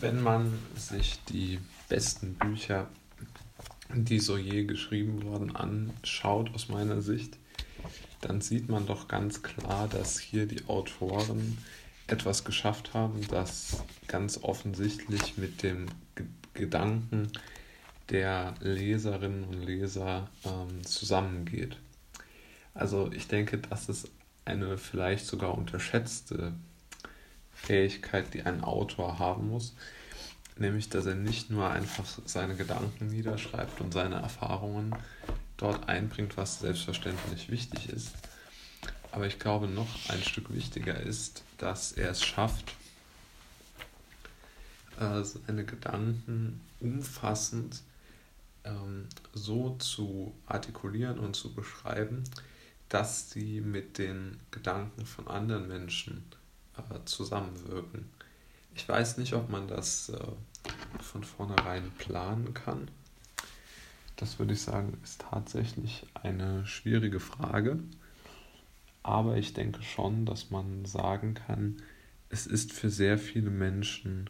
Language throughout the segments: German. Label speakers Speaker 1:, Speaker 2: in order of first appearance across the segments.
Speaker 1: Wenn man sich die besten Bücher, die so je geschrieben wurden, anschaut, aus meiner Sicht, dann sieht man doch ganz klar, dass hier die Autoren etwas geschafft haben, das ganz offensichtlich mit dem Gedanken der Leserinnen und Leser ähm, zusammengeht. Also ich denke, das ist eine vielleicht sogar unterschätzte Fähigkeit, die ein Autor haben muss, nämlich dass er nicht nur einfach seine Gedanken niederschreibt und seine Erfahrungen dort einbringt, was selbstverständlich wichtig ist. Aber ich glaube, noch ein Stück wichtiger ist, dass er es schafft, äh, seine Gedanken umfassend ähm, so zu artikulieren und zu beschreiben, dass sie mit den Gedanken von anderen Menschen äh, zusammenwirken. Ich weiß nicht, ob man das äh, von vornherein planen kann. Das würde ich sagen, ist tatsächlich eine schwierige Frage. Aber ich denke schon, dass man sagen kann, es ist für sehr viele Menschen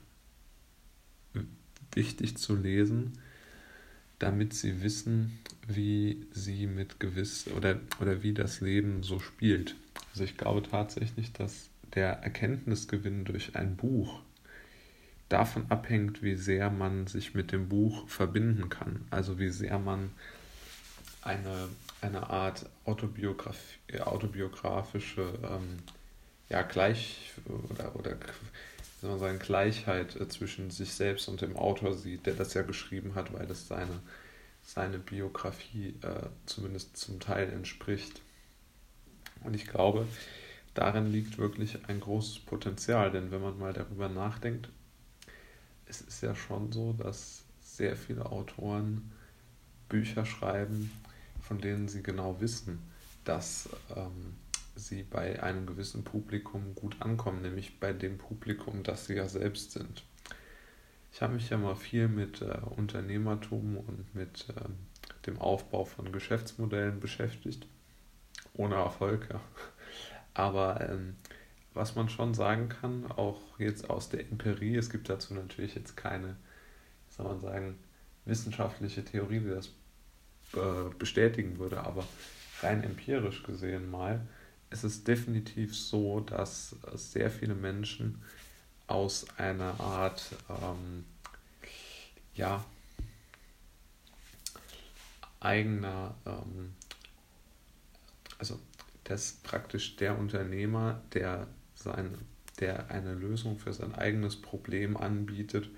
Speaker 1: wichtig zu lesen, damit sie wissen, wie sie mit gewiss oder, oder wie das Leben so spielt. Also ich glaube tatsächlich, dass der Erkenntnisgewinn durch ein Buch davon abhängt, wie sehr man sich mit dem Buch verbinden kann. Also wie sehr man eine, eine Art Autobiograf autobiografische ähm, ja, Gleich oder, oder soll Gleichheit äh, zwischen sich selbst und dem Autor sieht, der das ja geschrieben hat, weil das seine, seine Biografie äh, zumindest zum Teil entspricht. Und ich glaube, darin liegt wirklich ein großes Potenzial, denn wenn man mal darüber nachdenkt, es ist ja schon so, dass sehr viele Autoren Bücher schreiben, von denen sie genau wissen, dass ähm, sie bei einem gewissen Publikum gut ankommen, nämlich bei dem Publikum, das sie ja selbst sind. Ich habe mich ja mal viel mit äh, Unternehmertum und mit äh, dem Aufbau von Geschäftsmodellen beschäftigt. Ohne Erfolg, ja. Aber ähm, was man schon sagen kann, auch jetzt aus der Empirie, es gibt dazu natürlich jetzt keine, soll man sagen, wissenschaftliche Theorie, die das äh, bestätigen würde, aber rein empirisch gesehen mal, ist es definitiv so, dass sehr viele Menschen aus einer Art, ähm, ja, eigener, ähm, dass praktisch der Unternehmer, der, sein, der eine Lösung für sein eigenes Problem anbietet,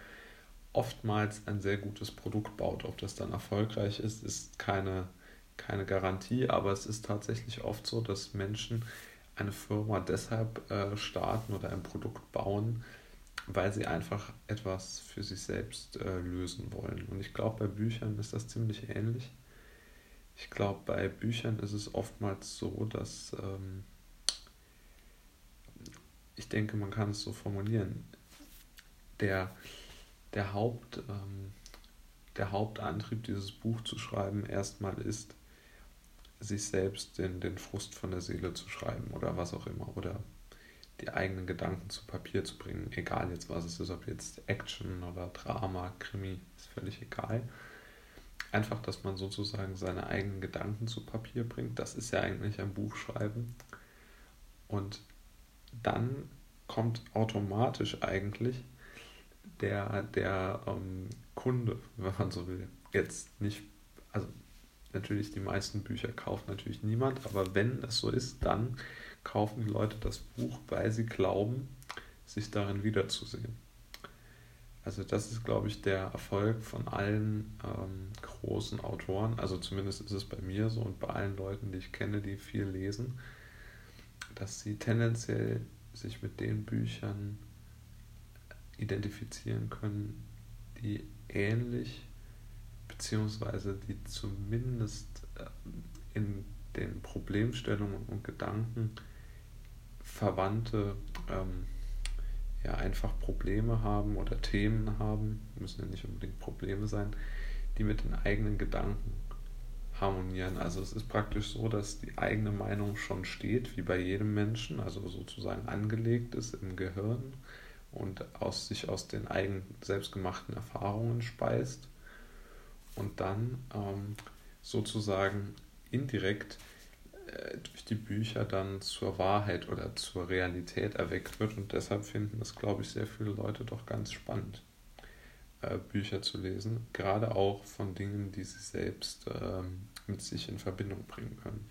Speaker 1: oftmals ein sehr gutes Produkt baut. Ob das dann erfolgreich ist, ist keine, keine Garantie, aber es ist tatsächlich oft so, dass Menschen eine Firma deshalb äh, starten oder ein Produkt bauen, weil sie einfach etwas für sich selbst äh, lösen wollen. Und ich glaube, bei Büchern ist das ziemlich ähnlich. Ich glaube, bei Büchern ist es oftmals so, dass ähm, ich denke, man kann es so formulieren. Der, der, Haupt, ähm, der Hauptantrieb, dieses Buch zu schreiben, erstmal ist, sich selbst den, den Frust von der Seele zu schreiben oder was auch immer. Oder die eigenen Gedanken zu Papier zu bringen. Egal jetzt, was es ist, ob jetzt Action oder Drama, Krimi, ist völlig egal einfach, dass man sozusagen seine eigenen Gedanken zu Papier bringt. Das ist ja eigentlich ein Buchschreiben. Und dann kommt automatisch eigentlich der, der ähm, Kunde, wenn man so will. Jetzt nicht, also natürlich die meisten Bücher kauft natürlich niemand, aber wenn es so ist, dann kaufen die Leute das Buch, weil sie glauben, sich darin wiederzusehen. Also das ist, glaube ich, der Erfolg von allen ähm, großen Autoren. Also zumindest ist es bei mir so und bei allen Leuten, die ich kenne, die viel lesen, dass sie tendenziell sich mit den Büchern identifizieren können, die ähnlich beziehungsweise die zumindest äh, in den Problemstellungen und Gedanken verwandte ähm, ja einfach Probleme haben oder Themen haben, müssen ja nicht unbedingt Probleme sein, die mit den eigenen Gedanken harmonieren. Also es ist praktisch so, dass die eigene Meinung schon steht, wie bei jedem Menschen, also sozusagen angelegt ist im Gehirn und aus sich aus den eigenen selbstgemachten Erfahrungen speist und dann ähm, sozusagen indirekt durch die Bücher dann zur Wahrheit oder zur Realität erweckt wird. Und deshalb finden das, glaube ich, sehr viele Leute doch ganz spannend, äh, Bücher zu lesen, gerade auch von Dingen, die sie selbst ähm, mit sich in Verbindung bringen können.